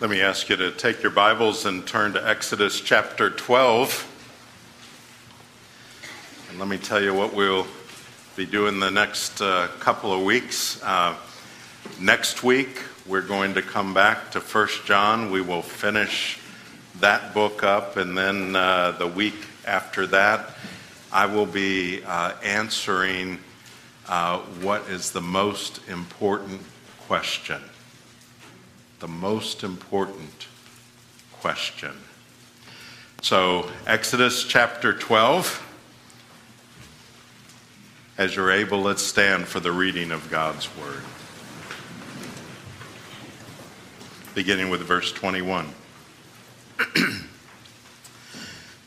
Let me ask you to take your Bibles and turn to Exodus chapter 12. And let me tell you what we'll be doing the next uh, couple of weeks. Uh, next week, we're going to come back to 1 John. We will finish that book up, and then uh, the week after that, I will be uh, answering uh, what is the most important question the most important question. So, Exodus chapter 12. As you're able, let's stand for the reading of God's word. Beginning with verse 21.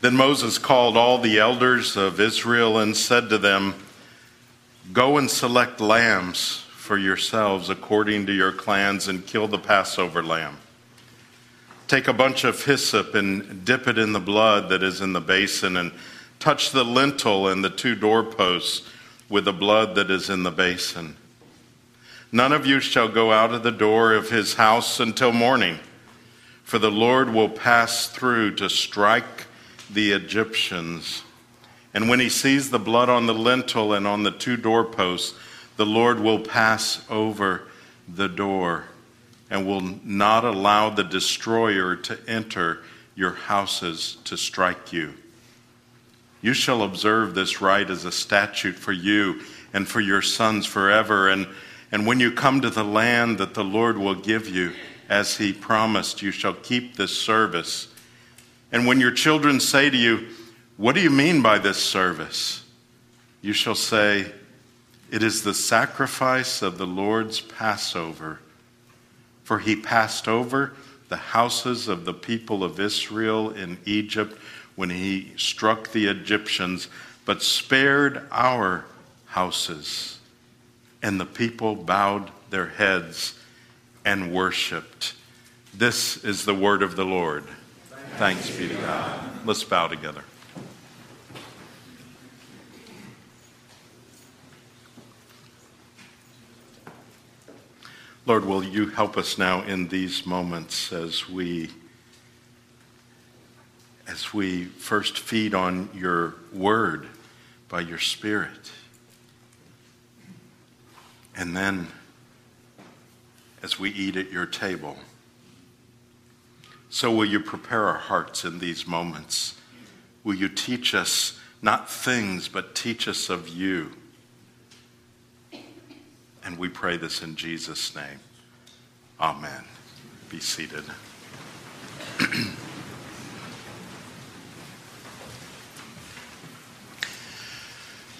then Moses called all the elders of Israel and said to them, Go and select lambs for yourselves according to your clans and kill the Passover lamb. Take a bunch of hyssop and dip it in the blood that is in the basin, and touch the lintel and the two doorposts with the blood that is in the basin. None of you shall go out of the door of his house until morning, for the Lord will pass through to strike the Egyptians. And when he sees the blood on the lintel and on the two doorposts, the Lord will pass over the door and will not allow the destroyer to enter your houses to strike you. You shall observe this rite as a statute for you and for your sons forever. And, and when you come to the land that the Lord will give you, as he promised, you shall keep this service. And when your children say to you, What do you mean by this service? You shall say, it is the sacrifice of the Lord's Passover. For he passed over the houses of the people of Israel in Egypt when he struck the Egyptians, but spared our houses. And the people bowed their heads and worshiped. This is the word of the Lord. Thanks be to God. Let's bow together. Lord, will you help us now in these moments as we as we first feed on your word by your spirit. And then as we eat at your table. So will you prepare our hearts in these moments? Will you teach us not things, but teach us of you? And we pray this in Jesus' name. Amen. Be seated.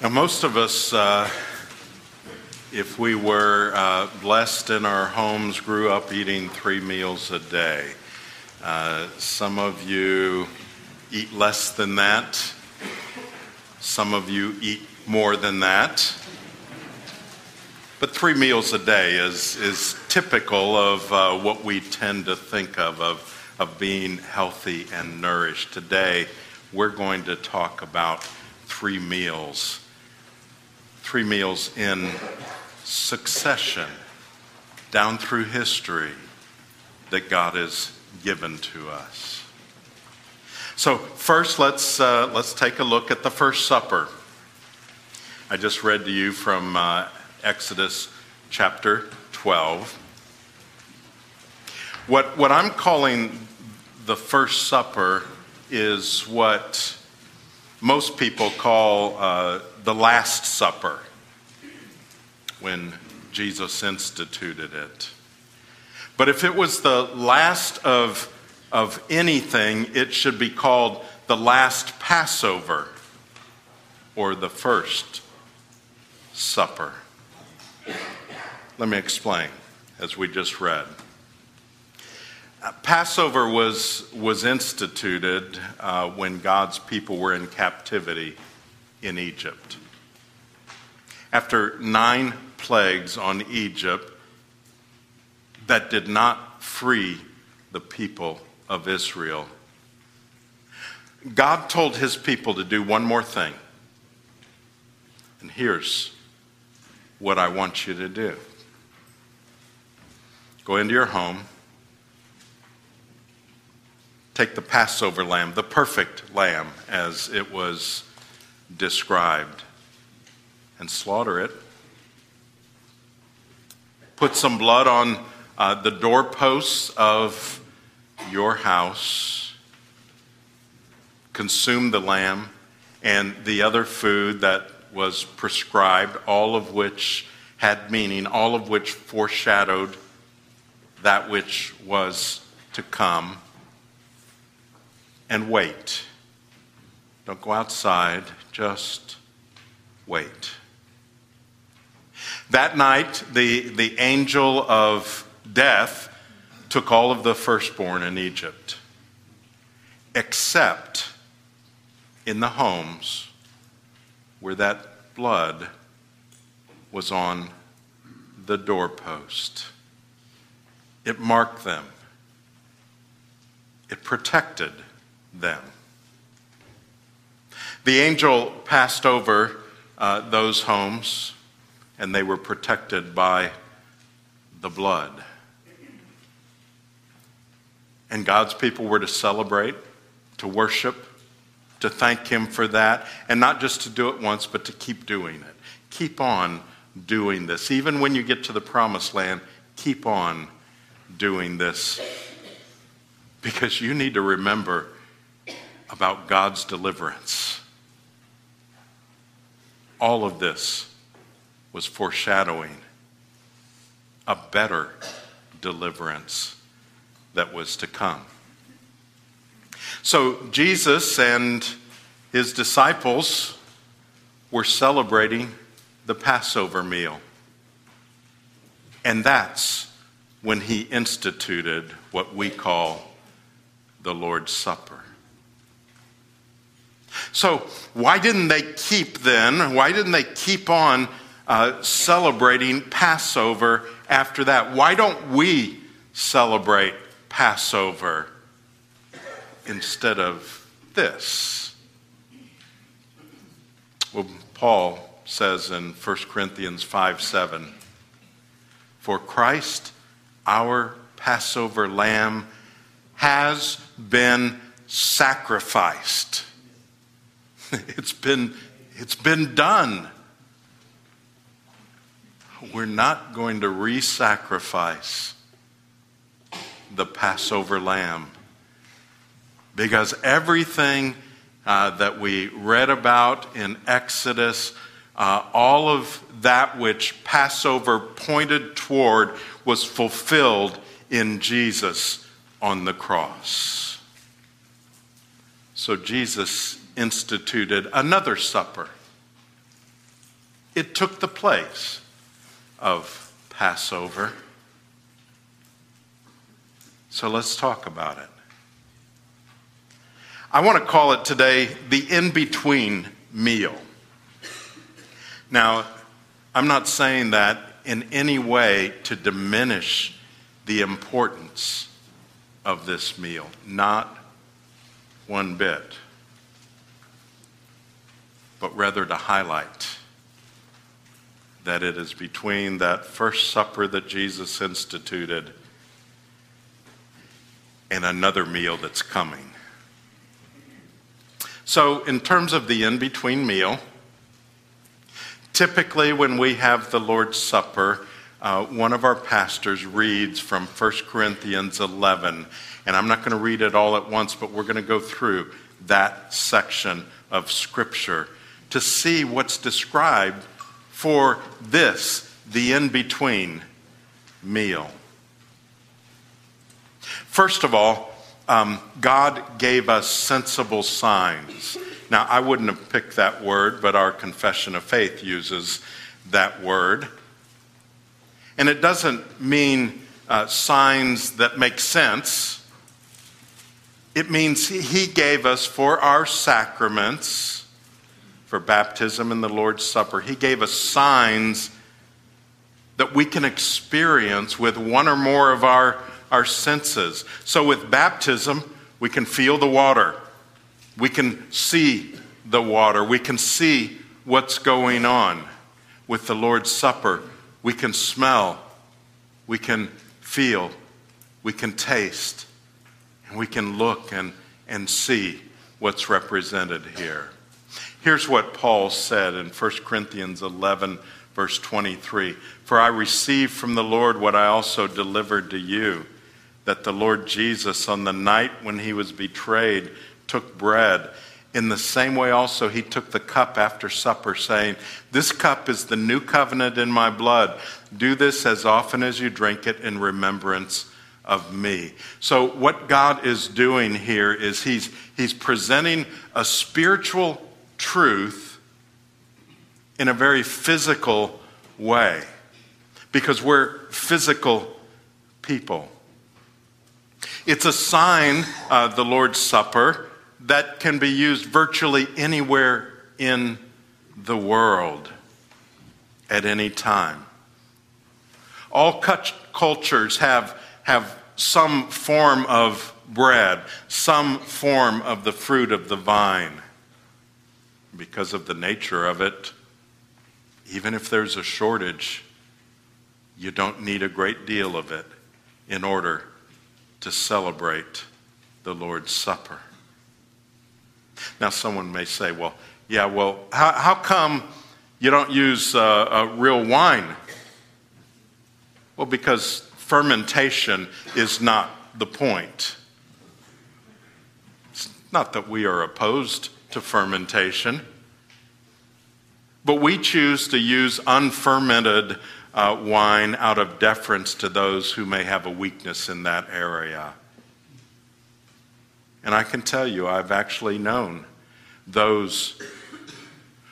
now, most of us, uh, if we were uh, blessed in our homes, grew up eating three meals a day. Uh, some of you eat less than that. Some of you eat more than that. But three meals a day is, is typical of uh, what we tend to think of, of, of being healthy and nourished. Today, we're going to talk about three meals. Three meals in succession down through history that God has given to us. So, first, let's, uh, let's take a look at the First Supper. I just read to you from uh, Exodus chapter 12. What, what I'm calling the First Supper is what most people call uh, the Last Supper when Jesus instituted it. But if it was the last of, of anything, it should be called the last Passover or the first supper. Let me explain, as we just read. Uh, Passover was, was instituted uh, when God's people were in captivity in Egypt. After nine plagues on Egypt that did not free the people of Israel, God told his people to do one more thing. And here's what I want you to do go into your home take the Passover lamb, the perfect lamb, as it was described, and slaughter it. Put some blood on uh, the doorposts of your house. Consume the lamb and the other food that was prescribed, all of which had meaning, all of which foreshadowed that which was to come. And wait. Don't go outside, just wait. That night, the, the angel of death took all of the firstborn in Egypt, except in the homes where that blood was on the doorpost. It marked them, it protected them. The angel passed over uh, those homes, and they were protected by the blood. And God's people were to celebrate, to worship, to thank Him for that, and not just to do it once, but to keep doing it. Keep on doing this. Even when you get to the promised land, keep on doing this. Because you need to remember about God's deliverance. All of this was foreshadowing a better deliverance that was to come. So Jesus and his disciples were celebrating the Passover meal. And that's when he instituted what we call the Lord's Supper. So, why didn't they keep then? Why didn't they keep on uh, celebrating Passover after that? Why don't we celebrate Passover instead of this? Well, Paul says in 1 Corinthians 5 7, For Christ, our Passover lamb, has been sacrificed. It's been, it's been done. We're not going to re sacrifice the Passover lamb. Because everything uh, that we read about in Exodus, uh, all of that which Passover pointed toward was fulfilled in Jesus on the cross. So Jesus instituted another supper. It took the place of Passover. So let's talk about it. I want to call it today the in between meal. Now, I'm not saying that in any way to diminish the importance of this meal, not one bit, but rather to highlight that it is between that first supper that Jesus instituted and another meal that's coming. So, in terms of the in between meal, typically when we have the Lord's Supper, uh, one of our pastors reads from 1 Corinthians 11. And I'm not going to read it all at once, but we're going to go through that section of Scripture to see what's described for this, the in between meal. First of all, um, God gave us sensible signs. Now, I wouldn't have picked that word, but our confession of faith uses that word. And it doesn't mean uh, signs that make sense. It means He gave us for our sacraments, for baptism and the Lord's Supper, He gave us signs that we can experience with one or more of our our senses. So with baptism, we can feel the water, we can see the water, we can see what's going on. With the Lord's Supper, we can smell, we can feel, we can taste, And we can look and, and see what's represented here. Here's what Paul said in 1 Corinthians 11, verse 23 For I received from the Lord what I also delivered to you, that the Lord Jesus, on the night when he was betrayed, took bread. In the same way, also, he took the cup after supper, saying, This cup is the new covenant in my blood. Do this as often as you drink it in remembrance of me. So, what God is doing here is he's, he's presenting a spiritual truth in a very physical way because we're physical people. It's a sign, uh, the Lord's Supper, that can be used virtually anywhere in the world at any time. All cultures have, have some form of bread, some form of the fruit of the vine. Because of the nature of it, even if there's a shortage, you don't need a great deal of it in order to celebrate the Lord's Supper. Now, someone may say, well, yeah, well, how, how come you don't use uh, uh, real wine? Well, because fermentation is not the point. It's not that we are opposed to fermentation, but we choose to use unfermented uh, wine out of deference to those who may have a weakness in that area. And I can tell you, I've actually known those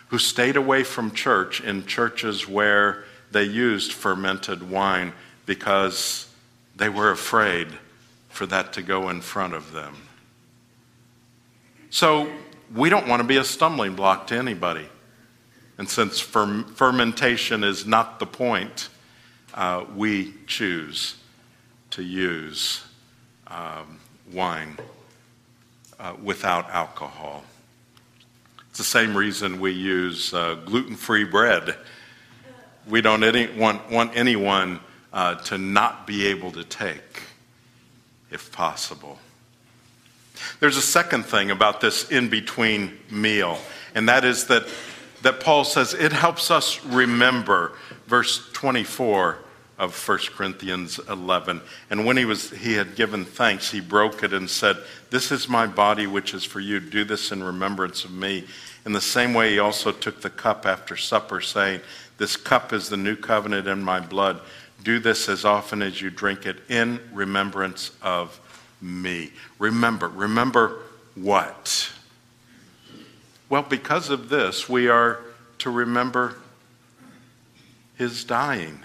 who stayed away from church in churches where they used fermented wine because they were afraid for that to go in front of them. So we don't want to be a stumbling block to anybody. And since fermentation is not the point, uh, we choose to use um, wine uh, without alcohol. It's the same reason we use uh, gluten free bread. We don't any, want, want anyone uh, to not be able to take, if possible. There's a second thing about this in between meal, and that is that, that Paul says it helps us remember, verse 24 of 1 Corinthians 11. And when he, was, he had given thanks, he broke it and said, This is my body, which is for you. Do this in remembrance of me. In the same way, he also took the cup after supper, saying, This cup is the new covenant in my blood. Do this as often as you drink it in remembrance of me. Remember, remember what? Well, because of this, we are to remember his dying.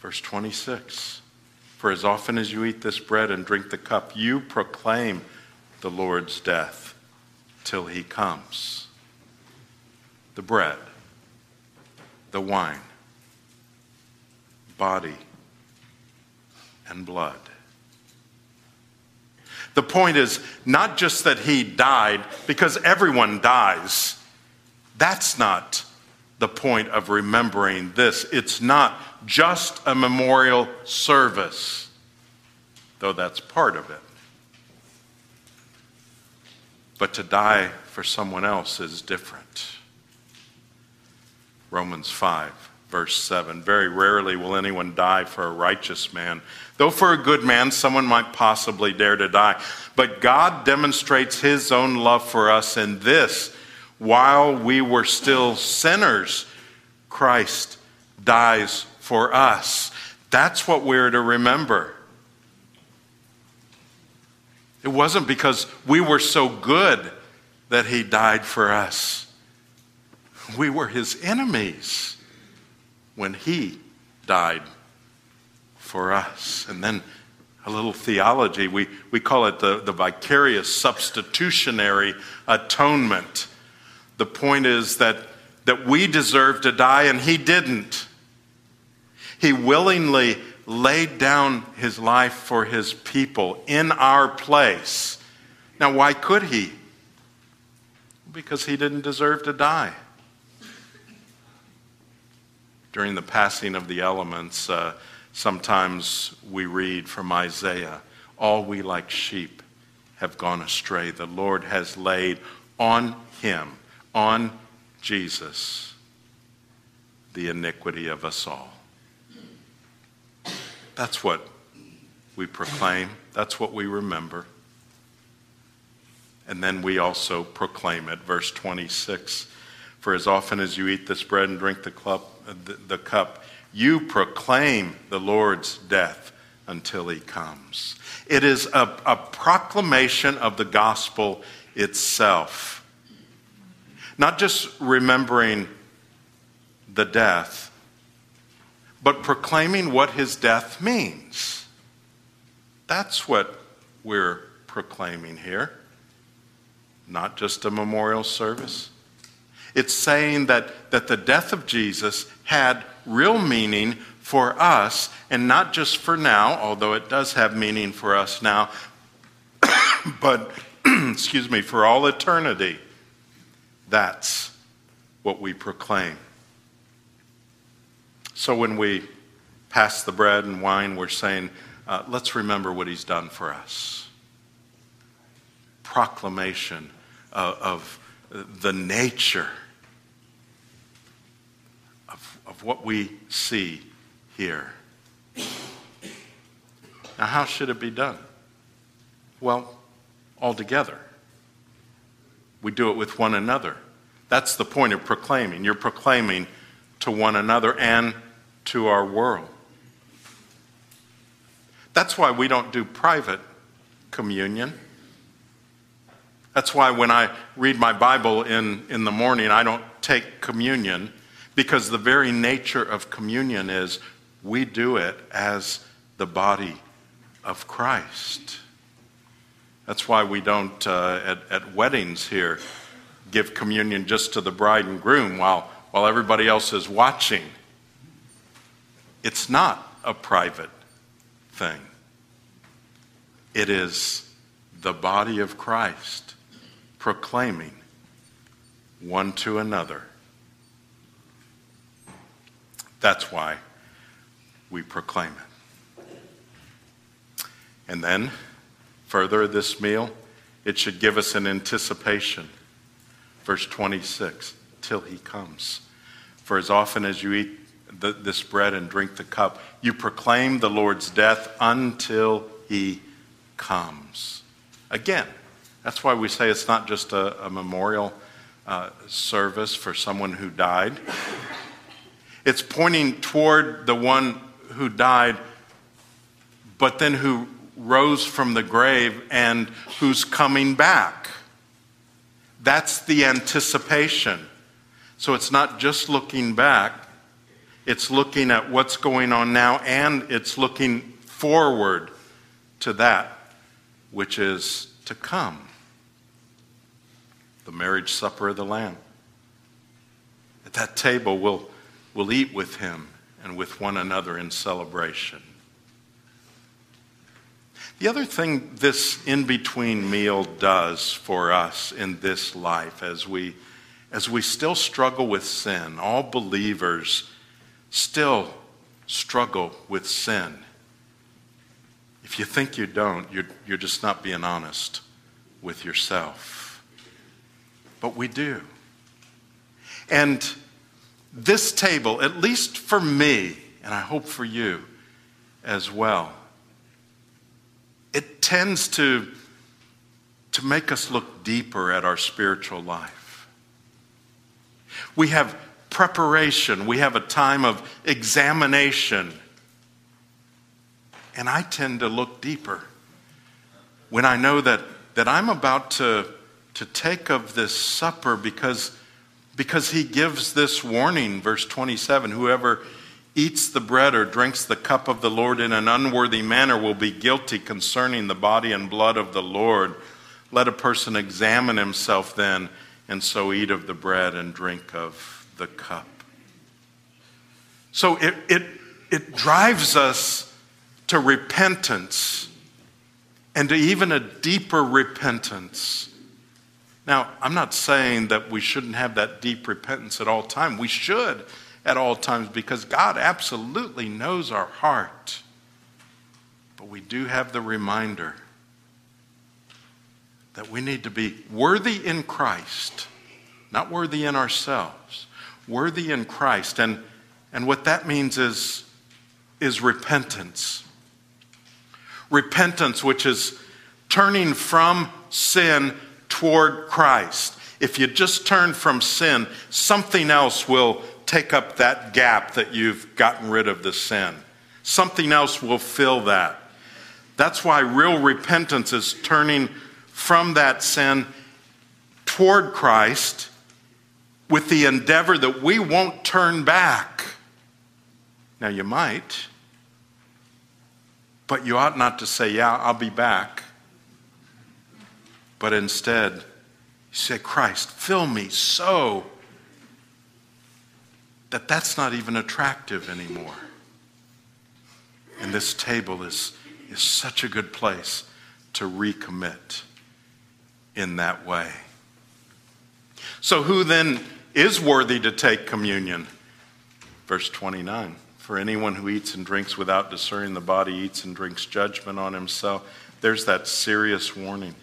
Verse 26 For as often as you eat this bread and drink the cup, you proclaim the Lord's death till he comes. The bread, the wine, body, and blood. The point is not just that he died, because everyone dies. That's not the point of remembering this. It's not just a memorial service, though that's part of it. But to die for someone else is different. Romans 5, verse 7. Very rarely will anyone die for a righteous man, though for a good man someone might possibly dare to die. But God demonstrates his own love for us in this while we were still sinners, Christ dies for us. That's what we're to remember. It wasn't because we were so good that he died for us. We were his enemies when he died for us. And then a little theology, we, we call it the, the vicarious substitutionary atonement. The point is that, that we deserve to die and he didn't. He willingly laid down his life for his people in our place. Now, why could he? Because he didn't deserve to die. During the passing of the elements, uh, sometimes we read from Isaiah all we like sheep have gone astray. The Lord has laid on him, on Jesus, the iniquity of us all. That's what we proclaim, that's what we remember. And then we also proclaim it. Verse 26 For as often as you eat this bread and drink the cup, the, the cup you proclaim the Lord's death until he comes. It is a, a proclamation of the gospel itself. Not just remembering the death, but proclaiming what his death means. That's what we're proclaiming here. Not just a memorial service. It's saying that, that the death of Jesus had real meaning for us, and not just for now, although it does have meaning for us now, but, excuse me, for all eternity. That's what we proclaim. So when we pass the bread and wine, we're saying, uh, let's remember what he's done for us. Proclamation of, of the nature of, what we see here. Now, how should it be done? Well, all together. We do it with one another. That's the point of proclaiming. You're proclaiming to one another and to our world. That's why we don't do private communion. That's why when I read my Bible in, in the morning, I don't take communion, because the very nature of communion is we do it as the body of Christ. That's why we don't, uh, at, at weddings here, give communion just to the bride and groom while, while everybody else is watching. It's not a private thing, it is the body of Christ proclaiming one to another. That's why we proclaim it. And then, further, this meal, it should give us an anticipation. Verse 26 till he comes. For as often as you eat the, this bread and drink the cup, you proclaim the Lord's death until he comes. Again, that's why we say it's not just a, a memorial uh, service for someone who died. It's pointing toward the one who died, but then who rose from the grave and who's coming back. That's the anticipation. So it's not just looking back, it's looking at what's going on now and it's looking forward to that which is to come the marriage supper of the Lamb. At that table, we'll, we'll eat with him and with one another in celebration. The other thing this in between meal does for us in this life as we, as we still struggle with sin, all believers still struggle with sin. If you think you don't, you're, you're just not being honest with yourself. But we do. And this table, at least for me, and I hope for you as well, it tends to, to make us look deeper at our spiritual life. We have preparation, we have a time of examination. And I tend to look deeper when I know that, that I'm about to, to take of this supper because because he gives this warning, verse 27 whoever eats the bread or drinks the cup of the Lord in an unworthy manner will be guilty concerning the body and blood of the Lord. Let a person examine himself then, and so eat of the bread and drink of the cup. So it, it, it drives us to repentance and to even a deeper repentance now, I'm not saying that we shouldn't have that deep repentance at all times. We should at all times because God absolutely knows our heart. But we do have the reminder that we need to be worthy in Christ, not worthy in ourselves, worthy in Christ. And, and what that means is, is repentance. Repentance, which is turning from sin toward Christ. If you just turn from sin, something else will take up that gap that you've gotten rid of the sin. Something else will fill that. That's why real repentance is turning from that sin toward Christ with the endeavor that we won't turn back. Now, you might, but you ought not to say, Yeah, I'll be back. But instead, you say, Christ, fill me so that that's not even attractive anymore. And this table is, is such a good place to recommit in that way. So, who then is worthy to take communion? Verse 29 For anyone who eats and drinks without discerning the body eats and drinks judgment on himself. There's that serious warning.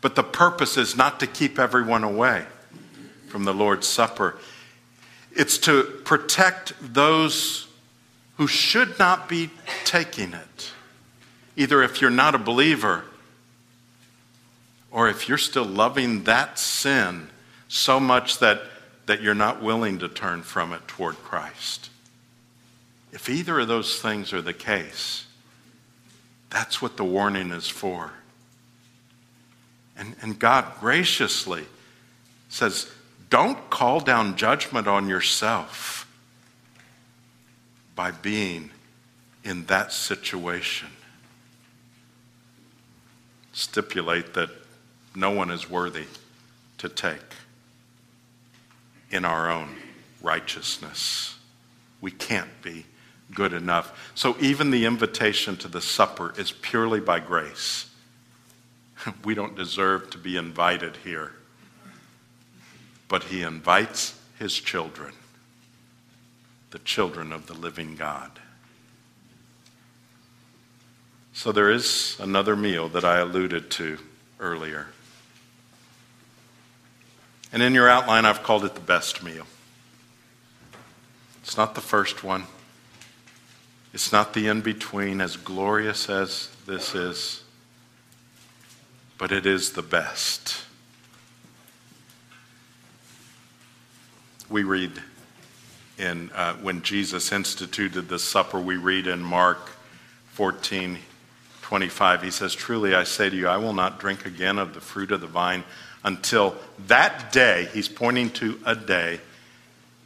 But the purpose is not to keep everyone away from the Lord's Supper, it's to protect those who should not be taking it. Either if you're not a believer or if you're still loving that sin so much that, that you're not willing to turn from it toward Christ. If either of those things are the case, that's what the warning is for. And, and God graciously says, don't call down judgment on yourself by being in that situation. Stipulate that no one is worthy to take in our own righteousness. We can't be good enough. So even the invitation to the supper is purely by grace. We don't deserve to be invited here. But he invites his children, the children of the living God. So there is another meal that I alluded to earlier. And in your outline, I've called it the best meal. It's not the first one, it's not the in between, as glorious as this is, but it is the best. We read in uh, when Jesus instituted the supper, we read in Mark 14 25, he says, Truly I say to you, I will not drink again of the fruit of the vine until that day, he's pointing to a day,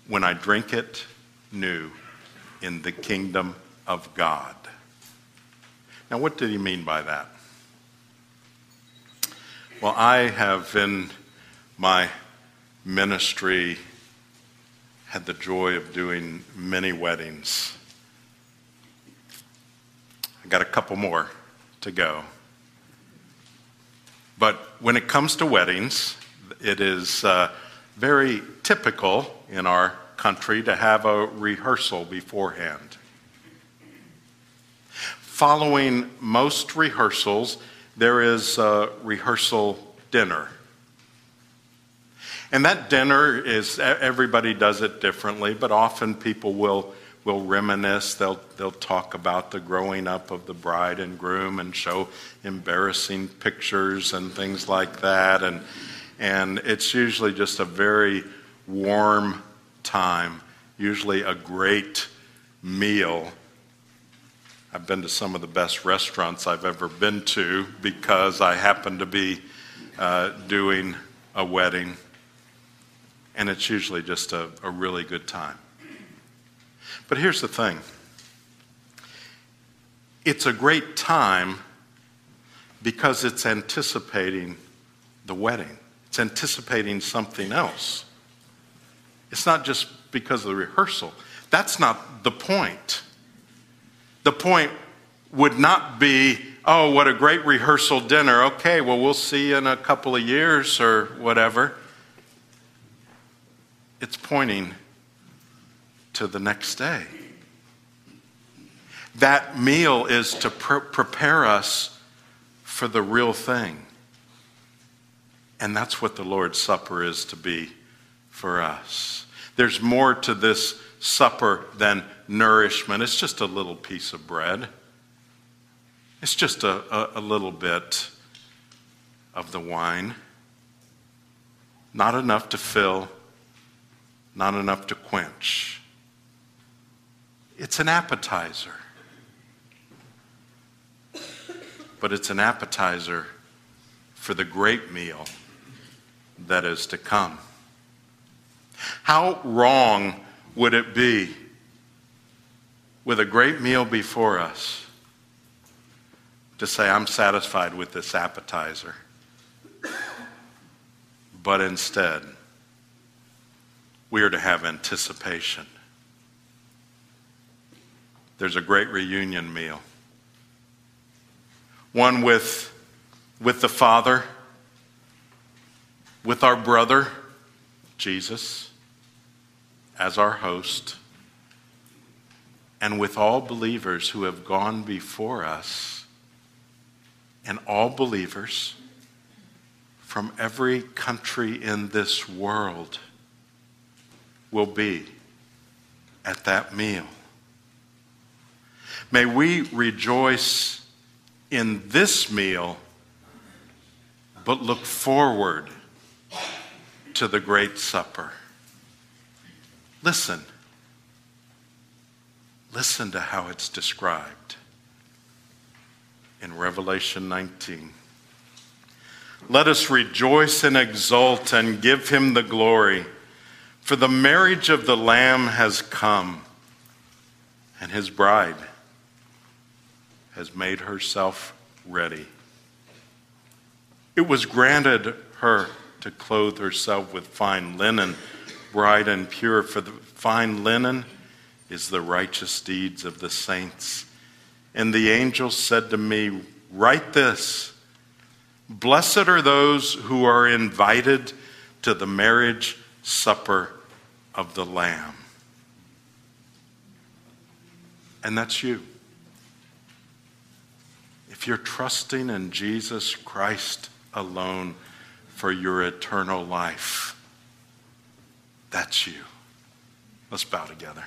when I drink it new in the kingdom of God. Now, what did he mean by that? Well, I have in my ministry had the joy of doing many weddings. I got a couple more to go. But when it comes to weddings, it is uh, very typical in our country to have a rehearsal beforehand. Following most rehearsals, there is a rehearsal dinner. And that dinner is, everybody does it differently, but often people will will reminisce. They'll, they'll talk about the growing up of the bride and groom and show embarrassing pictures and things like that. And, and it's usually just a very warm time, usually a great meal. I've been to some of the best restaurants I've ever been to because I happen to be uh, doing a wedding. And it's usually just a, a really good time. But here's the thing it's a great time because it's anticipating the wedding, it's anticipating something else. It's not just because of the rehearsal. That's not the point. The point would not be, oh, what a great rehearsal dinner. Okay, well, we'll see in a couple of years or whatever. It's pointing to the next day. That meal is to pre- prepare us for the real thing. And that's what the Lord's Supper is to be for us. There's more to this supper than nourishment. It's just a little piece of bread, it's just a, a, a little bit of the wine. Not enough to fill, not enough to quench. It's an appetizer. But it's an appetizer for the great meal that is to come. How wrong would it be with a great meal before us to say, I'm satisfied with this appetizer? But instead, we are to have anticipation. There's a great reunion meal. One with, with the Father, with our brother, Jesus, as our host, and with all believers who have gone before us, and all believers from every country in this world will be at that meal. May we rejoice in this meal, but look forward to the great supper. Listen. Listen to how it's described in Revelation 19. Let us rejoice and exult and give him the glory, for the marriage of the Lamb has come, and his bride has made herself ready. It was granted her to clothe herself with fine linen, bright and pure, for the fine linen is the righteous deeds of the saints. And the angel said to me, Write this Blessed are those who are invited to the marriage supper of the Lamb. And that's you. If you're trusting in Jesus Christ alone for your eternal life, that's you. Let's bow together.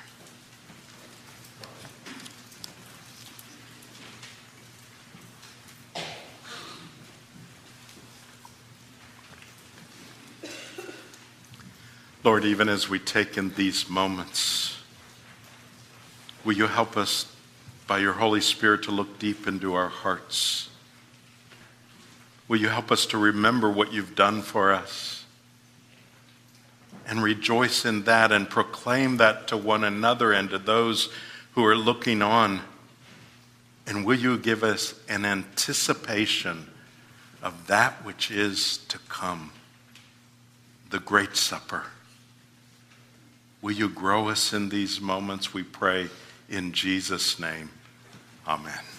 Lord, even as we take in these moments, will you help us by your Holy Spirit to look deep into our hearts. Will you help us to remember what you've done for us and rejoice in that and proclaim that to one another and to those who are looking on? And will you give us an anticipation of that which is to come, the great supper? Will you grow us in these moments, we pray, in Jesus' name? Amen.